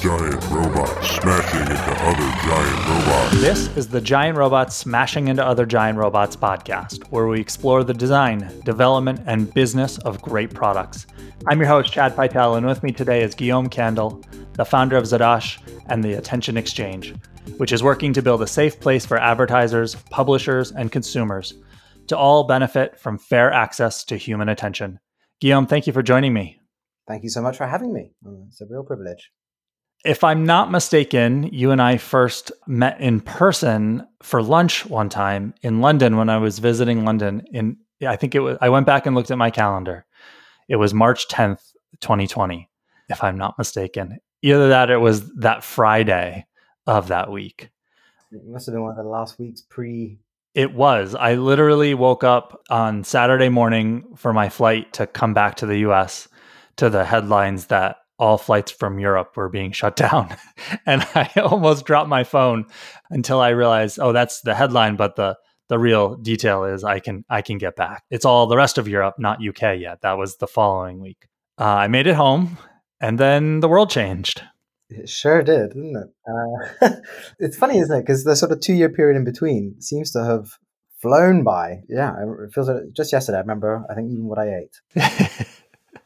giant robots smashing into other giant robots. This is the Giant Robots Smashing into Other Giant Robots podcast, where we explore the design, development, and business of great products. I'm your host, Chad Pytel, and with me today is Guillaume Kendall, the founder of Zedosh and the Attention Exchange, which is working to build a safe place for advertisers, publishers, and consumers to all benefit from fair access to human attention. Guillaume, thank you for joining me. Thank you so much for having me. It's a real privilege. If I'm not mistaken, you and I first met in person for lunch one time in London when I was visiting London in I think it was I went back and looked at my calendar. It was March 10th, 2020, if I'm not mistaken. Either that or it was that Friday of that week. It must have been one of the last weeks pre it was. I literally woke up on Saturday morning for my flight to come back to the US to the headlines that all flights from Europe were being shut down. and I almost dropped my phone until I realized, oh, that's the headline, but the the real detail is I can I can get back. It's all the rest of Europe, not UK yet. That was the following week. Uh, I made it home, and then the world changed. It sure did, didn't it? Uh, it's funny, isn't it? Because the sort of two year period in between seems to have flown by. Yeah, it feels like just yesterday. I remember, I think, even what I ate.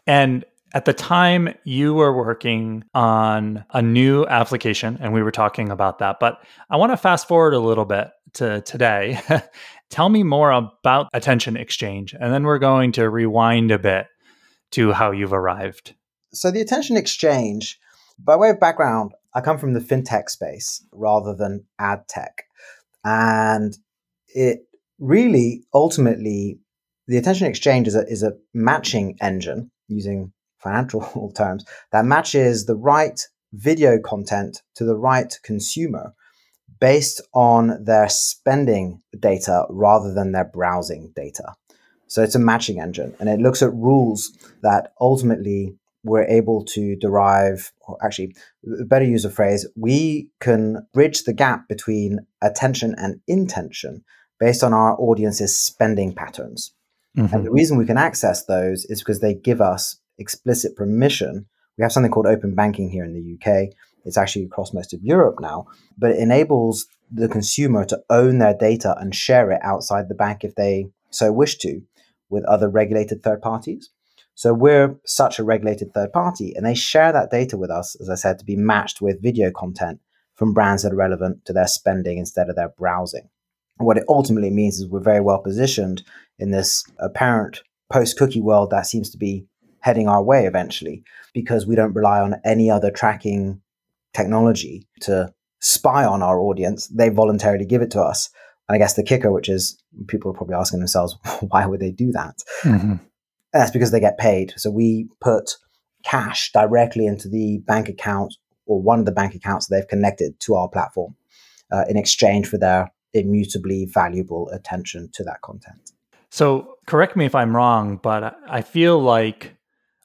and at the time, you were working on a new application, and we were talking about that. But I want to fast forward a little bit to today. Tell me more about Attention Exchange, and then we're going to rewind a bit to how you've arrived. So, the Attention Exchange by way of background, I come from the fintech space rather than ad tech. And it really ultimately, the attention exchange is a, is a matching engine using financial terms that matches the right video content to the right consumer based on their spending data rather than their browsing data. So it's a matching engine and it looks at rules that ultimately we're able to derive, or actually, better use a phrase, we can bridge the gap between attention and intention based on our audience's spending patterns. Mm-hmm. And the reason we can access those is because they give us explicit permission. We have something called open banking here in the UK. It's actually across most of Europe now, but it enables the consumer to own their data and share it outside the bank if they so wish to with other regulated third parties. So we're such a regulated third party, and they share that data with us, as I said, to be matched with video content from brands that are relevant to their spending instead of their browsing. what it ultimately means is we're very well positioned in this apparent post cookie world that seems to be heading our way eventually because we don't rely on any other tracking technology to spy on our audience. They voluntarily give it to us. And I guess the kicker, which is people are probably asking themselves, why would they do that? Mm-hmm. That's because they get paid. So we put cash directly into the bank account or one of the bank accounts they've connected to our platform uh, in exchange for their immutably valuable attention to that content. So, correct me if I'm wrong, but I feel like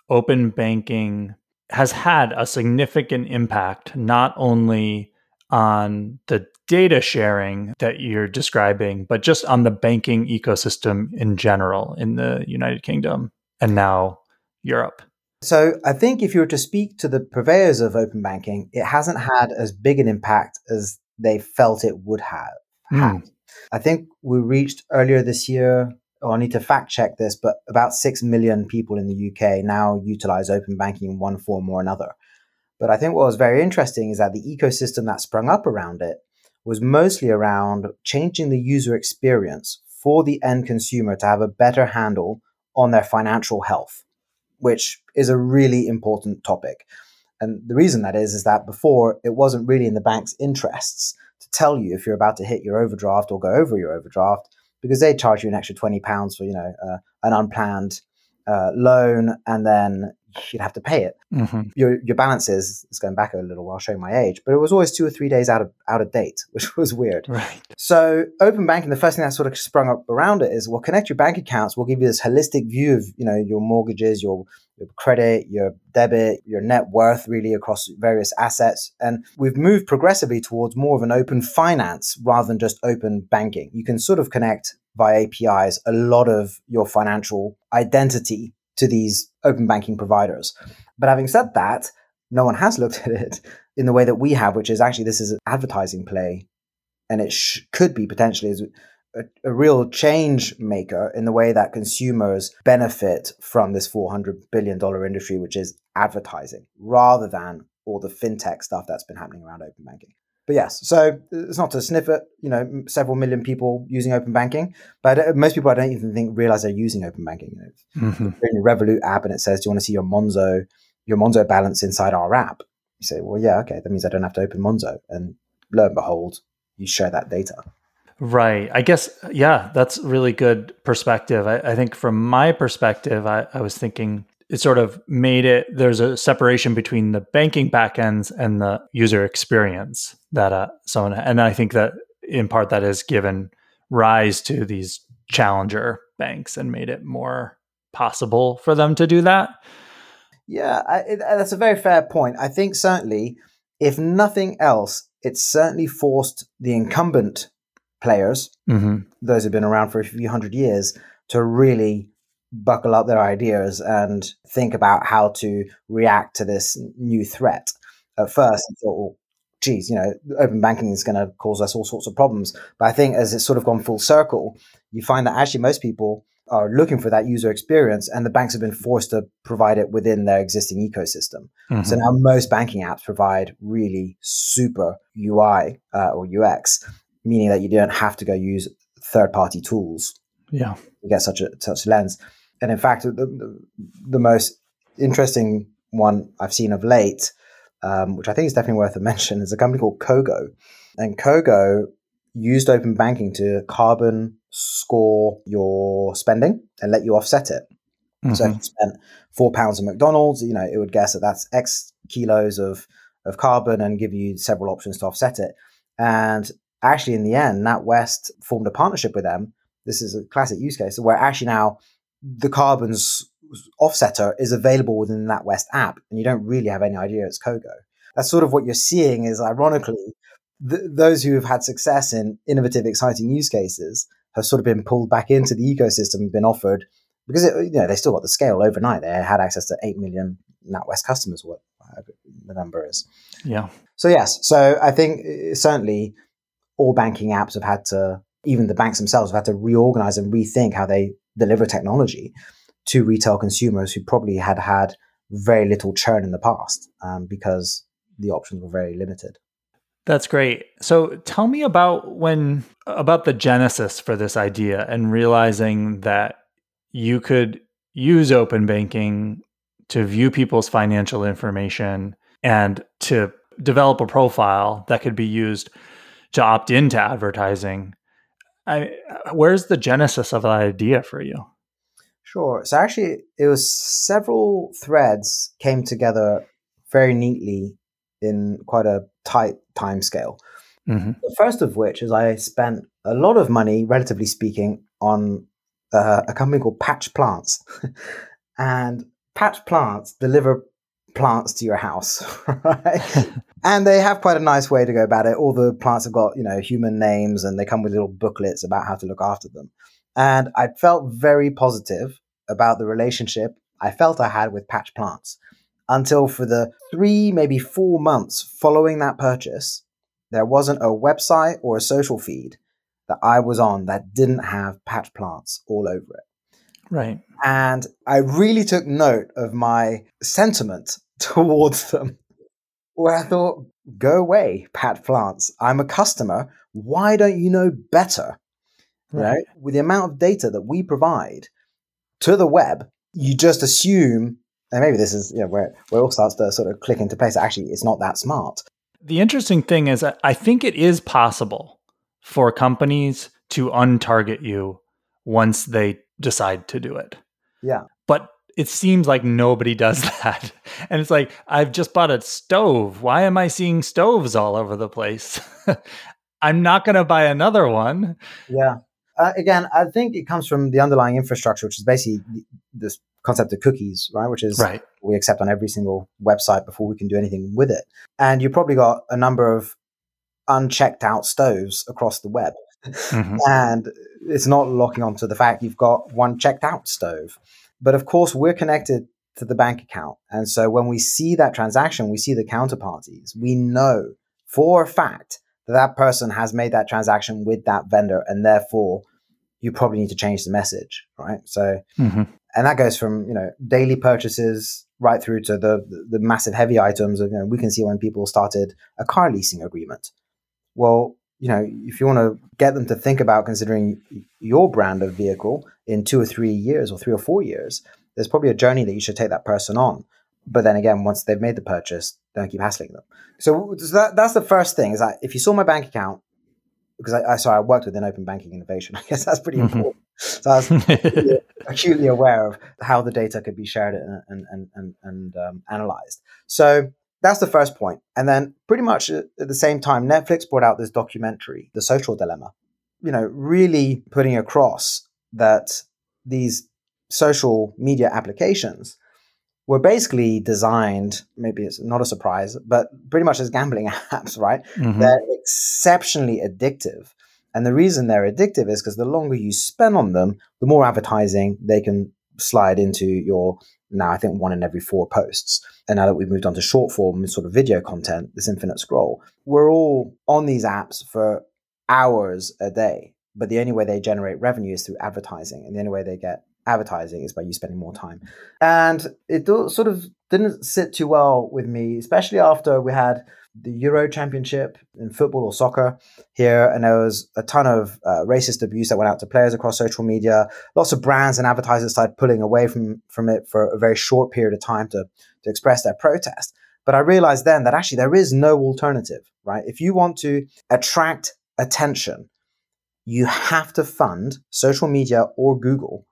open banking has had a significant impact not only on the data sharing that you're describing, but just on the banking ecosystem in general in the United Kingdom and now Europe? So I think if you were to speak to the purveyors of open banking, it hasn't had as big an impact as they felt it would have. Mm. I think we reached earlier this year, or I need to fact check this, but about 6 million people in the UK now utilize open banking in one form or another. But I think what was very interesting is that the ecosystem that sprung up around it was mostly around changing the user experience for the end consumer to have a better handle on their financial health, which is a really important topic. And the reason that is, is that before it wasn't really in the bank's interests to tell you if you're about to hit your overdraft or go over your overdraft because they charge you an extra 20 pounds for, you know, uh, an unplanned uh, loan and then you'd have to pay it. Mm-hmm. Your your balance is, is going back a little while, showing my age, but it was always two or three days out of out of date, which was weird. Right. So open banking, the first thing that sort of sprung up around it is, well, connect your bank accounts. We'll give you this holistic view of you know your mortgages, your your credit, your debit, your net worth, really across various assets. And we've moved progressively towards more of an open finance rather than just open banking. You can sort of connect via APIs a lot of your financial identity to these open banking providers. But having said that, no one has looked at it in the way that we have, which is actually this is an advertising play, and it sh- could be potentially a, a, real change maker in the way that consumers benefit from this four hundred billion dollar industry, which is advertising, rather than all the fintech stuff that's been happening around open banking. But yes, so it's not to sniff at you know several million people using open banking, but uh, most people I don't even think realize they're using open banking. You know, mm-hmm. in your Revolut app and it says, "Do you want to see your Monzo your Monzo balance inside our app?" You say, "Well, yeah, okay, that means I don't have to open Monzo." And lo and behold, you share that data. Right. I guess, yeah, that's really good perspective. I, I think from my perspective, I, I, was thinking it sort of made it, there's a separation between the banking backends and the user experience that uh, someone, and I think that in part that has given rise to these challenger banks and made it more possible for them to do that. Yeah, I, it, that's a very fair point. I think certainly, if nothing else, it's certainly forced the incumbent players, mm-hmm. those who've been around for a few hundred years, to really buckle up their ideas and think about how to react to this new threat. At first, I thought, well, geez, you know, open banking is going to cause us all sorts of problems. But I think as it's sort of gone full circle, you find that actually most people are looking for that user experience, and the banks have been forced to provide it within their existing ecosystem. Mm-hmm. So now most banking apps provide really super UI uh, or UX, meaning that you don't have to go use third party tools. Yeah, to get such a such a lens. And in fact, the, the, the most interesting one I've seen of late, um, which I think is definitely worth a mention, is a company called Cogo. And Cogo used open banking to carbon score your spending and let you offset it. Mm-hmm. So if you spent four pounds at McDonald's, you know, it would guess that that's X kilos of, of carbon and give you several options to offset it. And actually, in the end, NatWest formed a partnership with them. This is a classic use case where actually now the carbon's offsetter is available within NatWest app, and you don't really have any idea it's Cogo. That's sort of what you're seeing is ironically, th- those who have had success in innovative, exciting use cases have sort of been pulled back into the ecosystem, and been offered because it, you know they still got the scale overnight. They had access to eight million NatWest customers, what the number is. Yeah. So yes, so I think uh, certainly all banking apps have had to, even the banks themselves have had to reorganize and rethink how they deliver technology to retail consumers who probably had had very little churn in the past um, because the options were very limited. That's great. So tell me about when about the genesis for this idea and realizing that you could use open banking to view people's financial information and to develop a profile that could be used to opt into advertising. I, where's the genesis of that idea for you? Sure. So actually, it was several threads came together very neatly in quite a tight time scale. Mm-hmm. The first of which is I spent a lot of money, relatively speaking, on uh, a company called Patch Plants. and Patch Plants deliver plants to your house, right? and they have quite a nice way to go about it. All the plants have got, you know, human names and they come with little booklets about how to look after them. And I felt very positive about the relationship I felt I had with Patch Plants until for the three, maybe four months following that purchase, there wasn't a website or a social feed that I was on that didn't have patch plants all over it. Right. And I really took note of my sentiment towards them, where I thought, go away, Patch plants. I'm a customer. Why don't you know better? Right. right? With the amount of data that we provide to the web, you just assume and maybe this is you know, where, where it all starts to sort of click into place. Actually, it's not that smart. The interesting thing is, I think it is possible for companies to untarget you once they decide to do it. Yeah. But it seems like nobody does that. And it's like, I've just bought a stove. Why am I seeing stoves all over the place? I'm not going to buy another one. Yeah. Uh, again, I think it comes from the underlying infrastructure, which is basically this concept of cookies, right? Which is right. we accept on every single website before we can do anything with it. And you probably got a number of unchecked out stoves across the web. Mm-hmm. and it's not locking onto the fact you've got one checked out stove. But of course, we're connected to the bank account. And so when we see that transaction, we see the counterparties, we know for a fact that that person has made that transaction with that vendor and therefore you probably need to change the message, right? So, mm-hmm. and that goes from, you know, daily purchases right through to the, the massive heavy items of, you know, we can see when people started a car leasing agreement. Well, you know, if you want to get them to think about considering your brand of vehicle in two or three years or three or four years, there's probably a journey that you should take that person on. But then again, once they've made the purchase, don't keep hassling them. So, that, that's the first thing is that if you saw my bank account, because I, I sorry, I worked within open banking innovation. I guess that's pretty mm-hmm. important. So I was acutely, acutely, aware of how the data could be shared and and and, and um, analyzed. So that's the first point. And then pretty much at the same time, Netflix brought out this documentary, The Social Dilemma, you know, really putting across that these social media applications were basically designed, maybe it's not a surprise, but pretty much as gambling apps, right? Mm-hmm. They're exceptionally addictive. And the reason they're addictive is because the longer you spend on them, the more advertising they can slide into your now I think one in every four posts. And now that we've moved on to short form sort of video content, this infinite scroll, we're all on these apps for hours a day. But the only way they generate revenue is through advertising. And the only way they get advertising is by you spending more time. And it sort of didn't sit too well with me, especially after we had the Euro Championship in football or soccer here, and there was a ton of uh, racist abuse that went out to players across social media. Lots of brands and advertisers started pulling away from from it for a very short period of time to to express their protest. But I realized then that actually there is no alternative, right? If you want to attract attention, you have to fund social media or Google,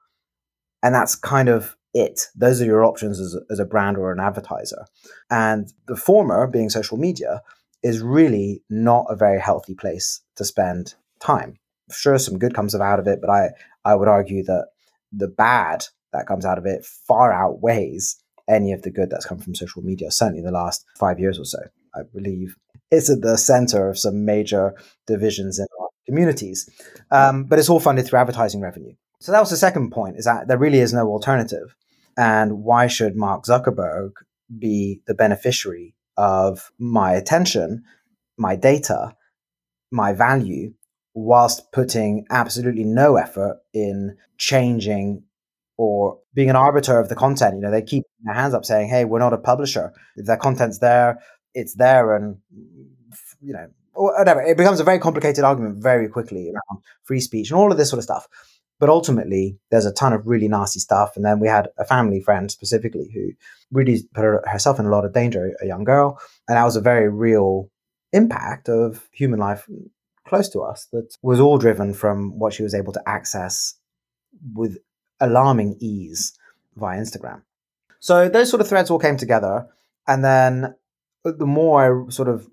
and that's kind of it. Those are your options as a, as a brand or an advertiser. And the former, being social media, is really not a very healthy place to spend time. Sure, some good comes out of it, but I, I would argue that the bad that comes out of it far outweighs any of the good that's come from social media, certainly the last five years or so. I believe it's at the center of some major divisions in our communities. Um, but it's all funded through advertising revenue. So that was the second point: is that there really is no alternative, and why should Mark Zuckerberg be the beneficiary of my attention, my data, my value, whilst putting absolutely no effort in changing or being an arbiter of the content? You know, they keep their hands up saying, "Hey, we're not a publisher. If their content's there, it's there," and you know, whatever. It becomes a very complicated argument very quickly around free speech and all of this sort of stuff. But ultimately, there's a ton of really nasty stuff. And then we had a family friend specifically who really put herself in a lot of danger, a young girl. And that was a very real impact of human life close to us that was all driven from what she was able to access with alarming ease via Instagram. So those sort of threads all came together. And then the more I sort of,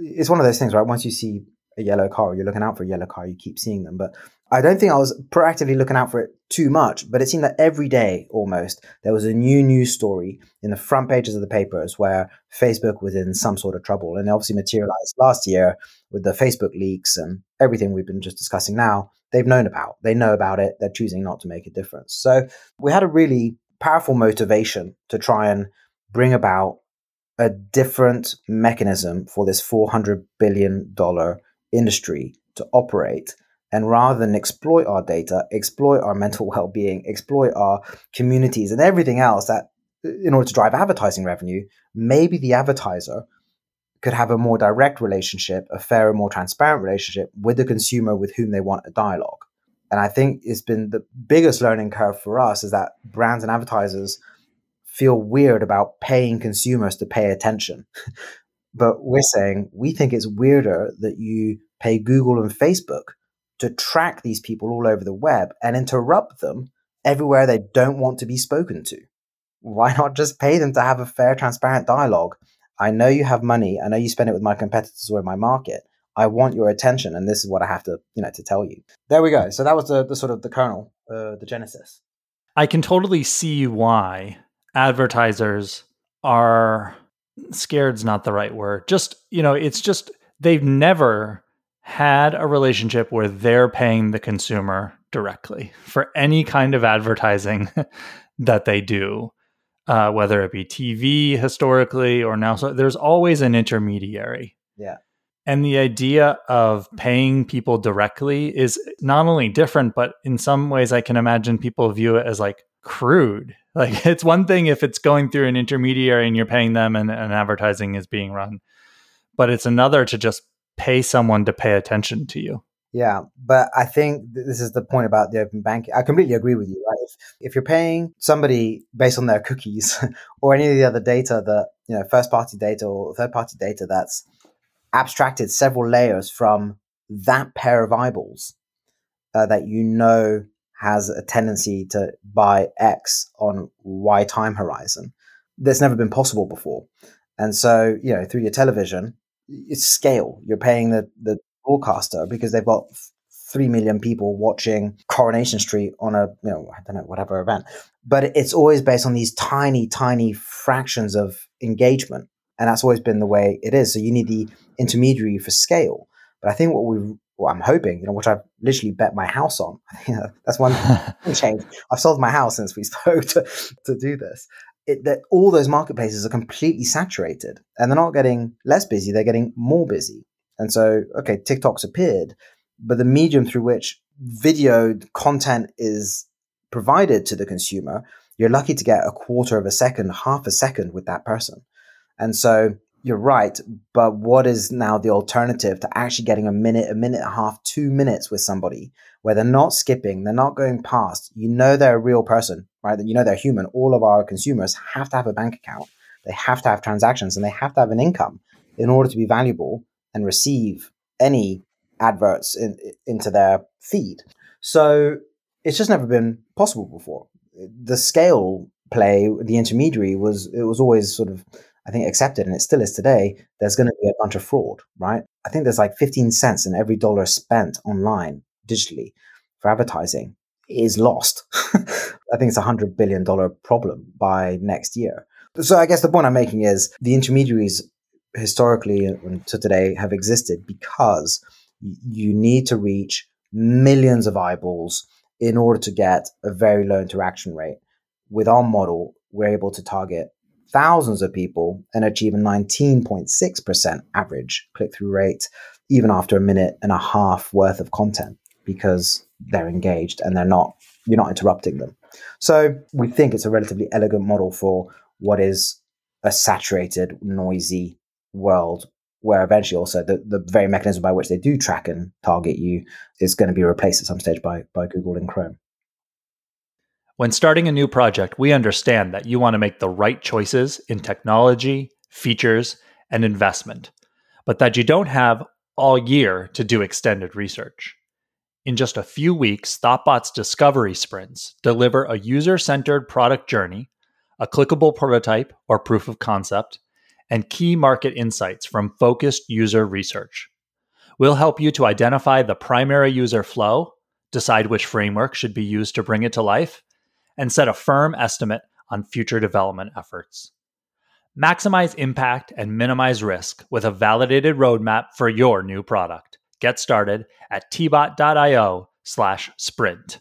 it's one of those things, right? Once you see a yellow car you're looking out for a yellow car, you keep seeing them. But I don't think I was proactively looking out for it too much, but it seemed that every day almost there was a new news story in the front pages of the papers where Facebook was in some sort of trouble. And it obviously materialized last year with the Facebook leaks and everything we've been just discussing now. They've known about, they know about it, they're choosing not to make a difference. So we had a really powerful motivation to try and bring about a different mechanism for this $400 billion industry to operate and rather than exploit our data, exploit our mental well being, exploit our communities and everything else that uh, in order to drive advertising revenue, maybe the advertiser could have a more direct relationship, a fairer, more transparent relationship with the consumer with whom they want a dialogue. And I think it's been the biggest learning curve for us is that brands and advertisers feel weird about paying consumers to pay attention. but we're saying we think it's weirder that you pay Google and Facebook to track these people all over the web and interrupt them everywhere they don't want to be spoken to. Why not just pay them to have a fair, transparent dialogue? I know you have money. I know you spend it with my competitors or in my market. I want your attention, and this is what I have to, you know, to tell you. There we go. So that was the, the sort of the kernel, uh, the genesis. I can totally see why advertisers are scared's not the right word. Just, you know, it's just they've never had a relationship where they're paying the consumer directly for any kind of advertising that they do. uh, whether it be TV historically or now. So there's always an intermediary. Yeah. And the idea of paying people directly is not only different, but in some ways, I can imagine people view it as like crude. Like it's one thing if it's going through an intermediary and you're paying them and, and advertising is being run, but it's another to just pay someone to pay attention to you. Yeah, but I think this is the point about the open banking. I completely agree with you. Right? If, if you're paying somebody based on their cookies or any of the other data that you know, first party data or third party data that's abstracted several layers from that pair of eyeballs uh, that you know has a tendency to buy X on Y time horizon. That's never been possible before. And so, you know, through your television, it's scale. You're paying the, the broadcaster because they've got 3 million people watching Coronation Street on a, you know, I don't know, whatever event. But it's always based on these tiny, tiny fractions of engagement. And that's always been the way it is. So you need the intermediary for scale. But I think what we well, I'm hoping, you know, which I've literally bet my house on. that's one change. I've sold my house since we spoke to, to do this. It, that all those marketplaces are completely saturated and they're not getting less busy, they're getting more busy. And so, okay, TikTok's appeared, but the medium through which video content is provided to the consumer, you're lucky to get a quarter of a second, half a second with that person. And so you're right, but what is now the alternative to actually getting a minute, a minute and a half, two minutes with somebody where they're not skipping, they're not going past? You know they're a real person, right? You know they're human. All of our consumers have to have a bank account, they have to have transactions, and they have to have an income in order to be valuable and receive any adverts in, into their feed. So it's just never been possible before. The scale play, the intermediary was it was always sort of I think, accepted, and it still is today, there's going to be a bunch of fraud, right? I think there's like 15 cents in every dollar spent online digitally for advertising is lost. I think it's a $100 billion problem by next year. So I guess the point I'm making is the intermediaries historically uh, and to today have existed because you need to reach millions of eyeballs in order to get a very low interaction rate. With our model, we're able to target thousands of people and achieve a 19.6% average click through rate, even after a minute and a half worth of content because they're engaged and they're not, you're not interrupting them. So we think it's a relatively elegant model for what is a saturated, noisy world where eventually also the, the very mechanism by which they do track and target you is going to be replaced at some stage by, by Google and Chrome. When starting a new project, we understand that you want to make the right choices in technology, features, and investment, but that you don't have all year to do extended research. In just a few weeks, Thoughtbot's discovery sprints deliver a user centered product journey, a clickable prototype or proof of concept, and key market insights from focused user research. We'll help you to identify the primary user flow, decide which framework should be used to bring it to life, and set a firm estimate on future development efforts. Maximize impact and minimize risk with a validated roadmap for your new product. Get started at tbot.io slash sprint.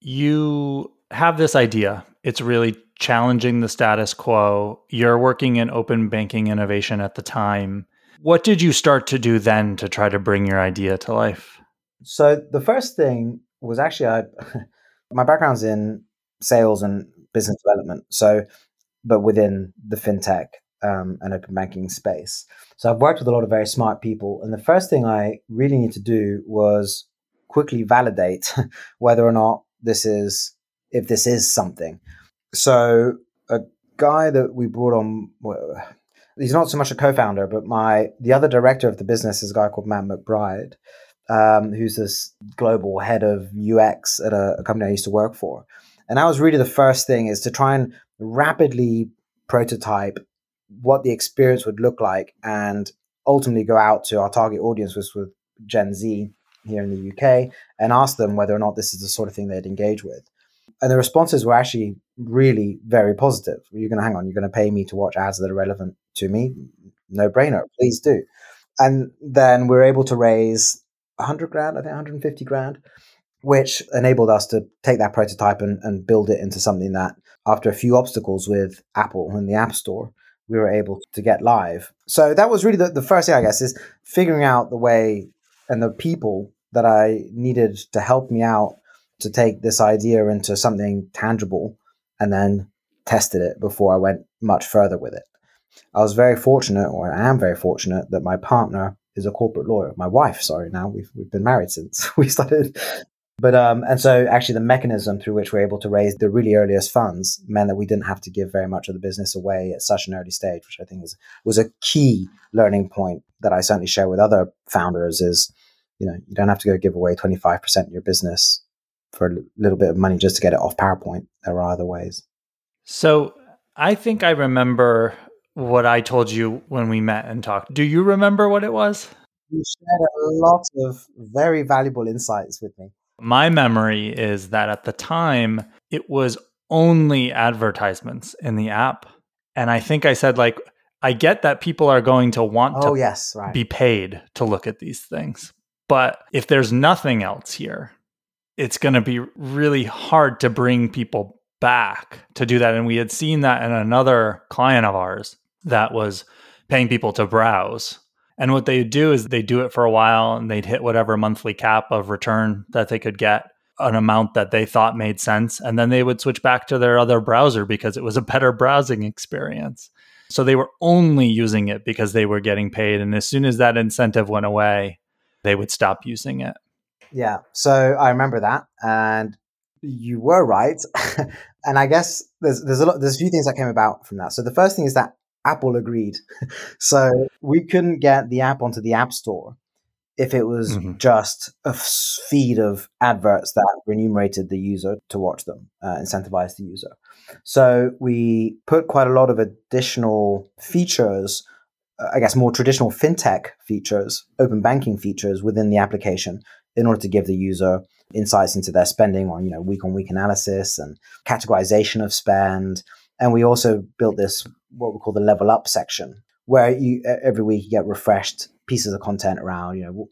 You have this idea. It's really challenging the status quo. You're working in open banking innovation at the time. What did you start to do then to try to bring your idea to life? So the first thing was actually I My background's in sales and business development. So, but within the fintech um, and open banking space. So I've worked with a lot of very smart people. And the first thing I really need to do was quickly validate whether or not this is, if this is something. So a guy that we brought on, he's not so much a co-founder, but my, the other director of the business is a guy called Matt McBride um, who's this global head of UX at a, a, company I used to work for. And that was really the first thing is to try and rapidly prototype what the experience would look like and ultimately go out to our target audience, which was Gen Z here in the UK, and ask them whether or not this is the sort of thing they'd engage with. And the responses were actually really very positive. You're going to hang on, you're going to pay me to watch ads that are relevant to me? No brainer, please do. And then we we're able to raise 100 grand, I think 150 grand, which enabled us to take that prototype and, and build it into something that, after a few obstacles with Apple in the App Store, we were able to get live. So that was really the, the first thing, I guess, is figuring out the way and the people that I needed to help me out to take this idea into something tangible and then tested it before I went much further with it. I was very fortunate, or I am very fortunate, that my partner is a corporate lawyer. My wife, sorry, now we've we've been married since we started. But um, and so actually the mechanism through which we're able to raise the really earliest funds meant that we didn't have to give very much of the business away at such an early stage, which I think is was a key learning point that I certainly share with other founders. Is you know you don't have to go give away twenty five percent of your business for a little bit of money just to get it off PowerPoint. There are other ways. So I think I remember what I told you when we met and talked. Do you remember what it was? You shared a lot of very valuable insights with me. My memory is that at the time, it was only advertisements in the app. And I think I said, like, I get that people are going to want oh, to yes, right. be paid to look at these things. But if there's nothing else here, it's going to be really hard to bring people back to do that. And we had seen that in another client of ours that was paying people to browse. And what they do is they do it for a while and they'd hit whatever monthly cap of return that they could get, an amount that they thought made sense. And then they would switch back to their other browser because it was a better browsing experience. So they were only using it because they were getting paid. And as soon as that incentive went away, they would stop using it. Yeah. So I remember that. And you were right. and I guess there's there's a lot there's a few things that came about from that. So the first thing is that Apple agreed. so we couldn't get the app onto the App Store if it was mm-hmm. just a feed of adverts that remunerated the user to watch them, uh, incentivized the user. So we put quite a lot of additional features, uh, I guess more traditional fintech features, open banking features within the application in order to give the user insights into their spending on, you know, week on week analysis and categorization of spend. And we also built this what we call the level up section, where you every week you get refreshed pieces of content around, you know,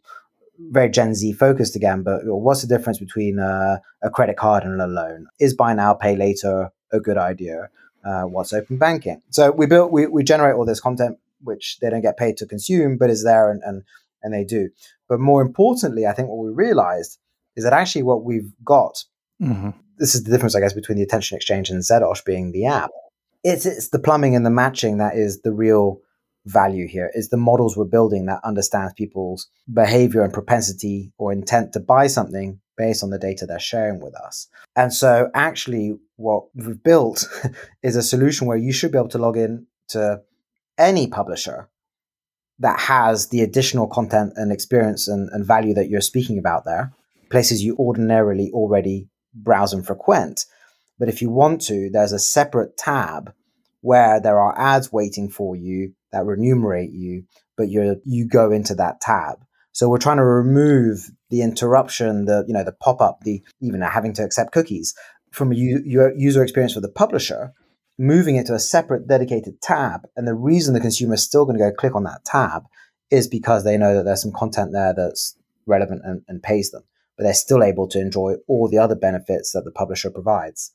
very Gen Z focused again. But what's the difference between uh, a credit card and a loan? Is buy now, pay later a good idea? Uh, what's open banking? So we built, we, we generate all this content, which they don't get paid to consume, but is there and, and, and they do. But more importantly, I think what we realized is that actually what we've got, mm-hmm. this is the difference, I guess, between the attention exchange and Zedosh being the app it's it's the plumbing and the matching that is the real value here is the models we're building that understands people's behavior and propensity or intent to buy something based on the data they're sharing with us. And so actually what we've built is a solution where you should be able to log in to any publisher that has the additional content and experience and, and value that you're speaking about there, places you ordinarily already browse and frequent. But if you want to, there's a separate tab where there are ads waiting for you that remunerate you, but you you go into that tab. So we're trying to remove the interruption, the you know the pop up, the even having to accept cookies from a u- user experience for the publisher, moving it to a separate dedicated tab. And the reason the consumer is still going to go click on that tab is because they know that there's some content there that's relevant and, and pays them, but they're still able to enjoy all the other benefits that the publisher provides.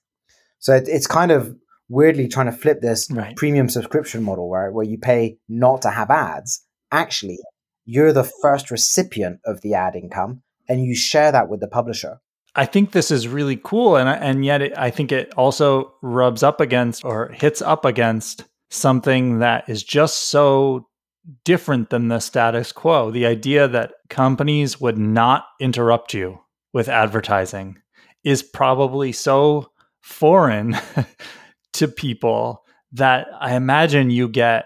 So it, it's kind of weirdly trying to flip this right. premium subscription model where, where you pay not to have ads. Actually, you're the first recipient of the ad income and you share that with the publisher. I think this is really cool. And, and yet it, I think it also rubs up against or hits up against something that is just so different than the status quo. The idea that companies would not interrupt you with advertising is probably so foreign to people that I imagine you get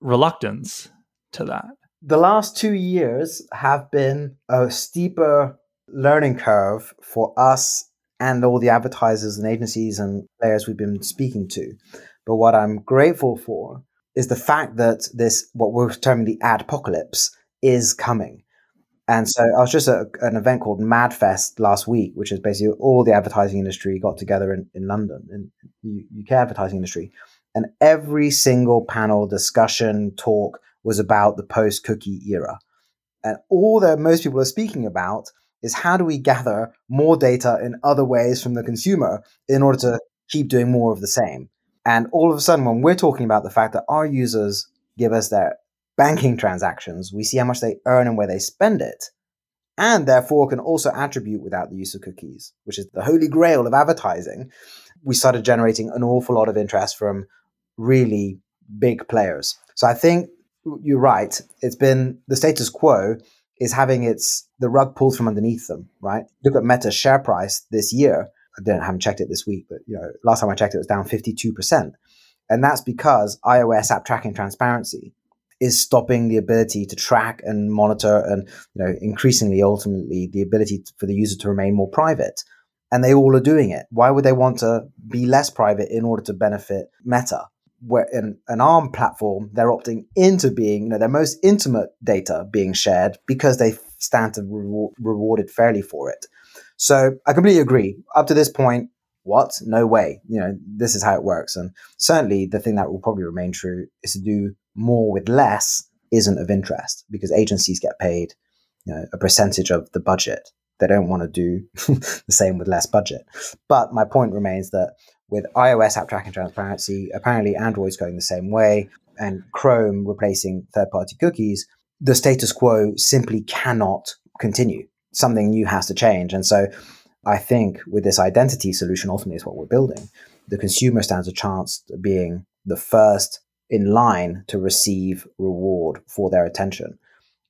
reluctance to that. The last two years have been a steeper learning curve for us and all the advertisers and agencies and players we've been speaking to. But what I'm grateful for is the fact that this, what we're terming the adpocalypse, is coming. And so I was just at an event called MadFest last week, which is basically all the advertising industry got together in, in London, in the UK advertising industry. And every single panel, discussion, talk was about the post cookie era. And all that most people are speaking about is how do we gather more data in other ways from the consumer in order to keep doing more of the same? And all of a sudden, when we're talking about the fact that our users give us their banking transactions, we see how much they earn and where they spend it, and therefore can also attribute without the use of cookies, which is the holy grail of advertising. We started generating an awful lot of interest from really big players. So I think you're right. It's been the status quo is having its the rug pulled from underneath them, right? Look at Meta's share price this year. I don't haven't checked it this week, but you know, last time I checked it was down 52%. And that's because iOS app tracking transparency is stopping the ability to track and monitor and you know increasingly ultimately the ability for the user to remain more private and they all are doing it why would they want to be less private in order to benefit meta where in an ARM platform, they're opting into being, you know, their most intimate data being shared because they stand to reward, rewarded fairly for it. So I completely agree. Up to this point, what? No way. You know, this is how it works. And certainly the thing that will probably remain true is to do more with less isn't of interest because agencies get paid, you know, a percentage of the budget. They don't want to do the same with less budget. But my point remains that with iOS app tracking transparency, apparently Android's going the same way, and Chrome replacing third party cookies, the status quo simply cannot continue. Something new has to change. And so I think with this identity solution, ultimately is what we're building. The consumer stands a chance of being the first in line to receive reward for their attention.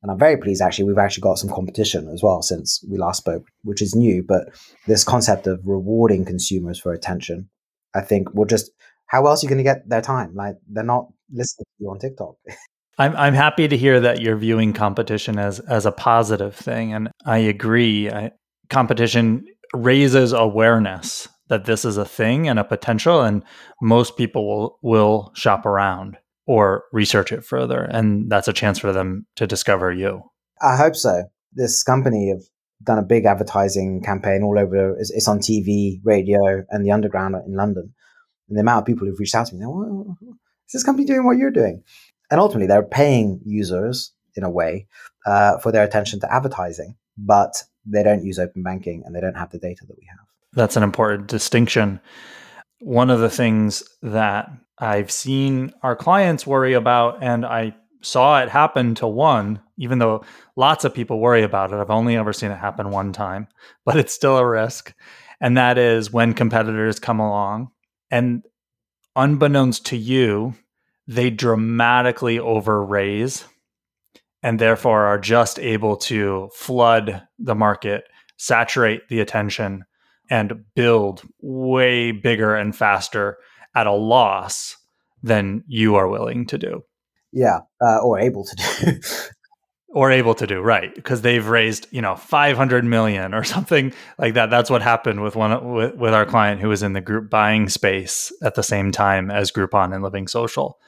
And I'm very pleased actually, we've actually got some competition as well since we last spoke, which is new. But this concept of rewarding consumers for attention I think will just how else are you going to get their time? Like they're not listening to you on TikTok. I'm I'm happy to hear that you're viewing competition as as a positive thing, and I agree. I, competition raises awareness that this is a thing and a potential, and most people will will shop around or research it further, and that's a chance for them to discover you. I hope so. This company have done a big advertising campaign all over. It's, it's, on TV, radio, and the underground in London. And the amount of people who've reached out to me, well, is this company doing what you're doing? And ultimately, they're paying users in a way uh, for their attention to advertising, but they don't use open banking and they don't have the data that we have. That's an important distinction. One of the things that I've seen our clients worry about, and I saw it happen to one, even though lots of people worry about it. I've only ever seen it happen one time, but it's still a risk. And that is when competitors come along and unbeknownst to you, they dramatically overraise and therefore are just able to flood the market, saturate the attention, and build way bigger and faster at a loss than you are willing to do. Yeah, uh, or able to do. or able to do right because they've raised you know 500 million or something like that that's what happened with one with, with our client who was in the group buying space at the same time as groupon and living social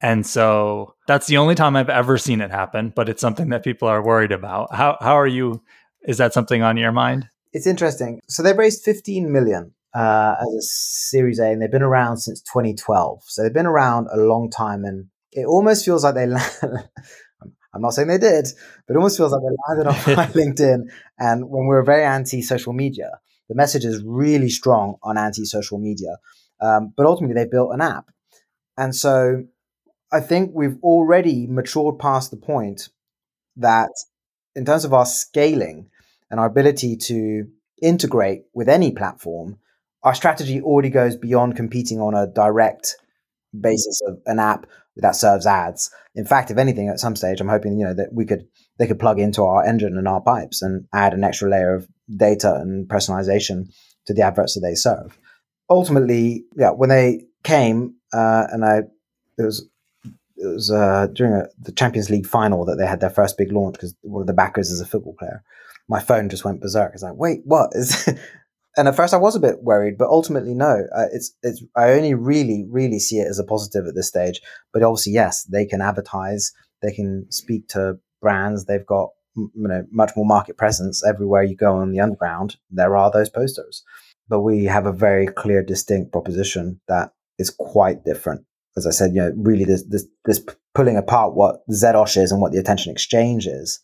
and so that's the only time i've ever seen it happen but it's something that people are worried about how, how are you is that something on your mind it's interesting so they've raised 15 million uh, as a series a and they've been around since 2012 so they've been around a long time and it almost feels like they I'm not saying they did, but it almost feels like they landed on my LinkedIn. And when we are very anti social media, the message is really strong on anti social media. Um, but ultimately, they built an app. And so I think we've already matured past the point that, in terms of our scaling and our ability to integrate with any platform, our strategy already goes beyond competing on a direct basis of an app that serves ads. In fact, if anything, at some stage, I'm hoping you know that we could they could plug into our engine and our pipes and add an extra layer of data and personalization to the adverts that they serve. Ultimately, yeah, when they came uh, and I it was it was uh, during a, the Champions League final that they had their first big launch because one of the backers is a football player. My phone just went berserk. It's like, wait, what is? and at first I was a bit worried, but ultimately no. Uh, it's it's I only really really see it as a positive at this stage. But obviously, yes, they can advertise, they can speak to brands. They've got you know much more market presence everywhere you go on the underground. There are those posters, but we have a very clear, distinct proposition that is quite different. As I said, you know, really this this, this pulling apart what Zedosh is and what the attention exchange is.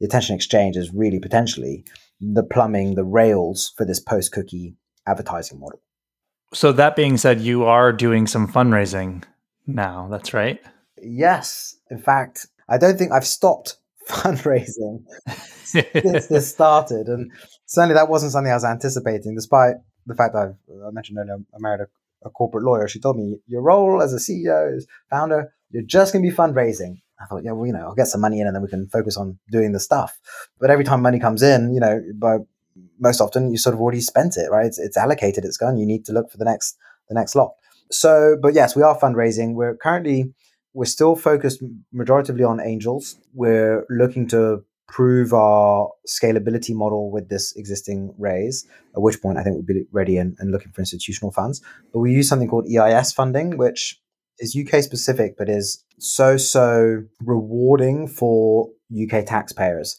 The attention exchange is really potentially the plumbing, the rails for this post cookie advertising model. So that being said, you are doing some fundraising now. That's right. Yes. In fact, I don't think I've stopped fundraising since this started. And certainly that wasn't something I was anticipating, despite the fact that I've, I mentioned earlier, I married a, a corporate lawyer. She told me, your role as a CEO, as founder, you're just going to be fundraising. I thought, yeah, well, you know, I'll get some money in and then we can focus on doing the stuff. But every time money comes in, you know, by most often you sort of already spent it, right? It's, it's allocated, it's gone. You need to look for the next the next lot. So, but yes, we are fundraising. We're currently we're still focused majoritively on angels. We're looking to prove our scalability model with this existing raise, at which point I think we'd be ready and, and looking for institutional funds. But we use something called EIS funding, which is UK specific, but is so, so rewarding for UK taxpayers.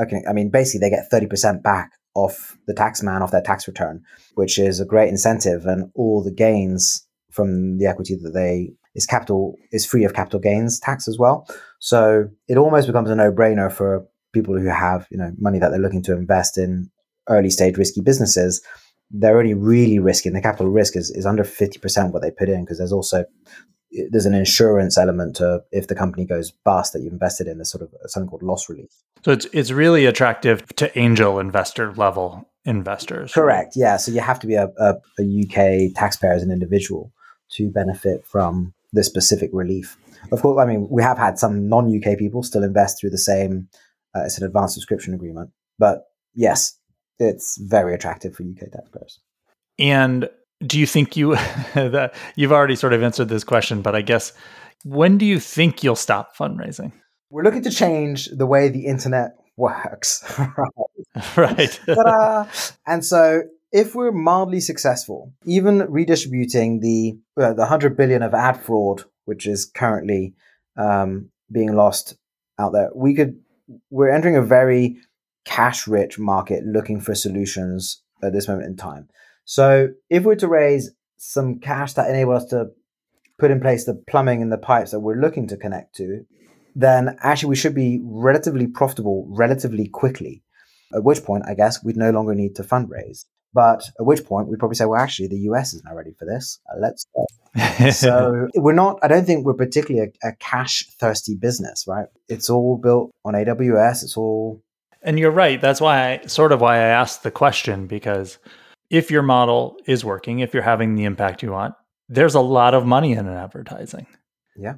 Okay, I mean, basically, they get 30% back off the tax man off their tax return, which is a great incentive. And all the gains from the equity that they is capital is free of capital gains tax as well. So it almost becomes a no brainer for people who have you know money that they're looking to invest in early stage risky businesses. They're only really risking the capital risk is, is under 50% what they put in because there's also there's an insurance element to if the company goes bust that you've invested in. There's sort of something called loss relief. So it's it's really attractive to angel investor level investors. Correct. Yeah. So you have to be a, a, a, UK taxpayer as an individual to benefit from this specific relief. Of course, I mean we have had some non UK people still invest through the same. Uh, it's an advanced subscription agreement, but yes, it's very attractive for UK taxpayers. And do you think you that you've already sort of answered this question, but I guess when do you think you'll stop fundraising? We're looking to change the way the internet works. right. and so if we're mildly successful, even redistributing the uh, the 100 billion of ad fraud which is currently um, being lost out there, we could we're entering a very cash rich market looking for solutions at this moment in time. So if we're to raise some cash that enable us to put in place the plumbing and the pipes that we're looking to connect to, then actually we should be relatively profitable relatively quickly. At which point, I guess we'd no longer need to fundraise. But at which point we'd probably say, well, actually, the US is now ready for this. Let's go. so we're not, I don't think we're particularly a, a cash thirsty business, right? It's all built on AWS. It's all. And you're right. That's why I sort of why I asked the question because if your model is working, if you're having the impact you want, there's a lot of money in advertising. Yeah.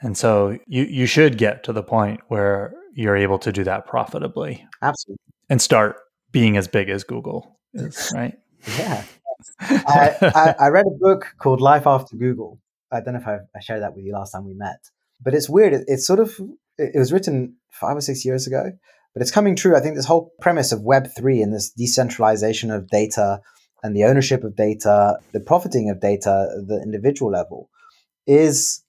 And so you you should get to the point where you're able to do that profitably. Absolutely. And start being as big as Google is, right? yeah. I, I, I, read a book called Life After Google. I don't know if I, I, shared that with you last time we met, but it's weird. It, it's sort of it, it was written five or six years ago, but it's coming true. I think this whole premise of Web3 and this decentralization of data and the ownership of data, the profiting of data at the individual level is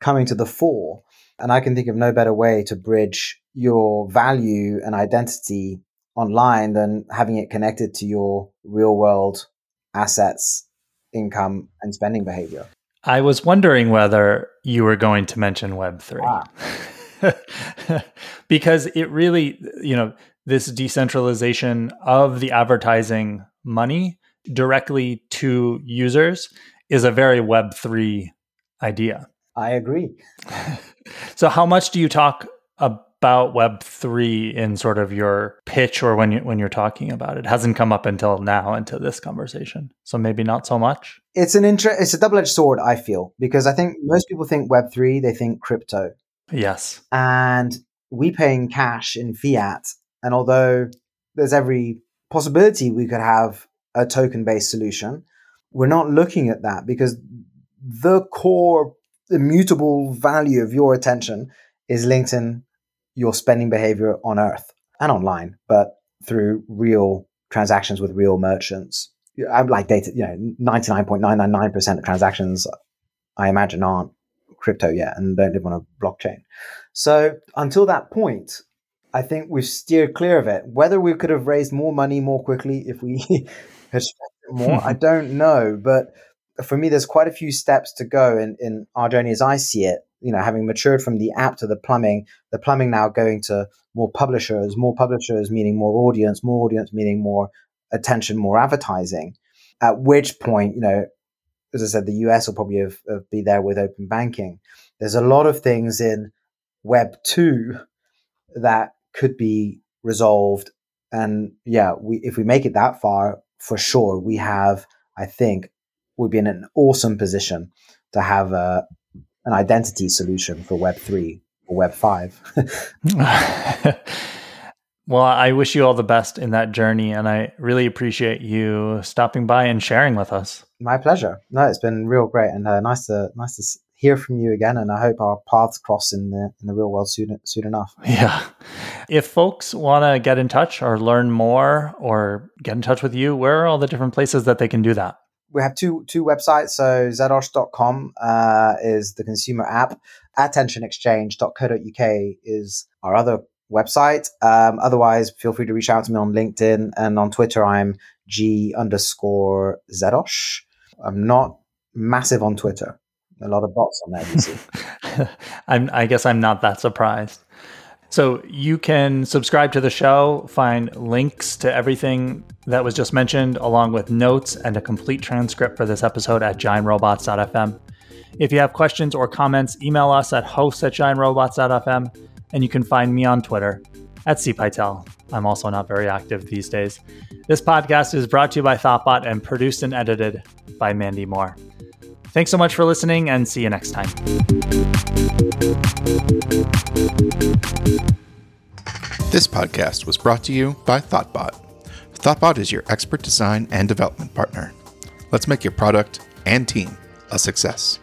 coming to the fore. And I can think of no better way to bridge your value and identity online than having it connected to your real world assets, income, and spending behavior. I was wondering whether you were going to mention Web3. Ah. because it really, you know, this decentralization of the advertising money directly to users is a very Web3 idea. I agree. so, how much do you talk about Web3 in sort of your pitch or when, you, when you're talking about it? it? hasn't come up until now, into this conversation. So, maybe not so much. It's an inter- It's a double edged sword, I feel, because I think most people think Web3, they think crypto. Yes. And we pay in cash in fiat. And although there's every possibility we could have a token based solution, we're not looking at that because the core immutable value of your attention is linked in your spending behavior on earth and online, but through real transactions with real merchants. I'm like data, you know, 99.999% of transactions I imagine aren't crypto yet and don't live on a blockchain. So until that point, I think we've steered clear of it. Whether we could have raised more money more quickly if we had spent more, I don't know. But for me, there's quite a few steps to go in, in our journey as I see it. you know, having matured from the app to the plumbing, the plumbing now going to more publishers, more publishers meaning more audience, more audience meaning more attention, more advertising. At which point, you know, as I said, the US will probably have, have be there with open banking. There's a lot of things in Web two that could be resolved, and yeah, we if we make it that far, for sure, we have. I think would be in an awesome position to have a, an identity solution for Web three or Web five. Well, I wish you all the best in that journey, and I really appreciate you stopping by and sharing with us. My pleasure. No, it's been real great and uh, nice to nice to hear from you again. And I hope our paths cross in the in the real world soon soon enough. Yeah. If folks want to get in touch or learn more or get in touch with you, where are all the different places that they can do that? We have two two websites. So zedosh.com uh, is the consumer app. Attentionexchange.co.uk is our other website. Um, otherwise, feel free to reach out to me on LinkedIn and on Twitter. I'm G underscore Zedosh. I'm not massive on Twitter. A lot of bots on there, you see. I'm, I guess I'm not that surprised. So you can subscribe to the show, find links to everything that was just mentioned, along with notes and a complete transcript for this episode at giantrobots.fm. If you have questions or comments, email us at hosts at giantrobots.fm and you can find me on Twitter at cpytel. I'm also not very active these days. This podcast is brought to you by Thoughtbot and produced and edited by Mandy Moore. Thanks so much for listening and see you next time. This podcast was brought to you by Thoughtbot. Thoughtbot is your expert design and development partner. Let's make your product and team a success.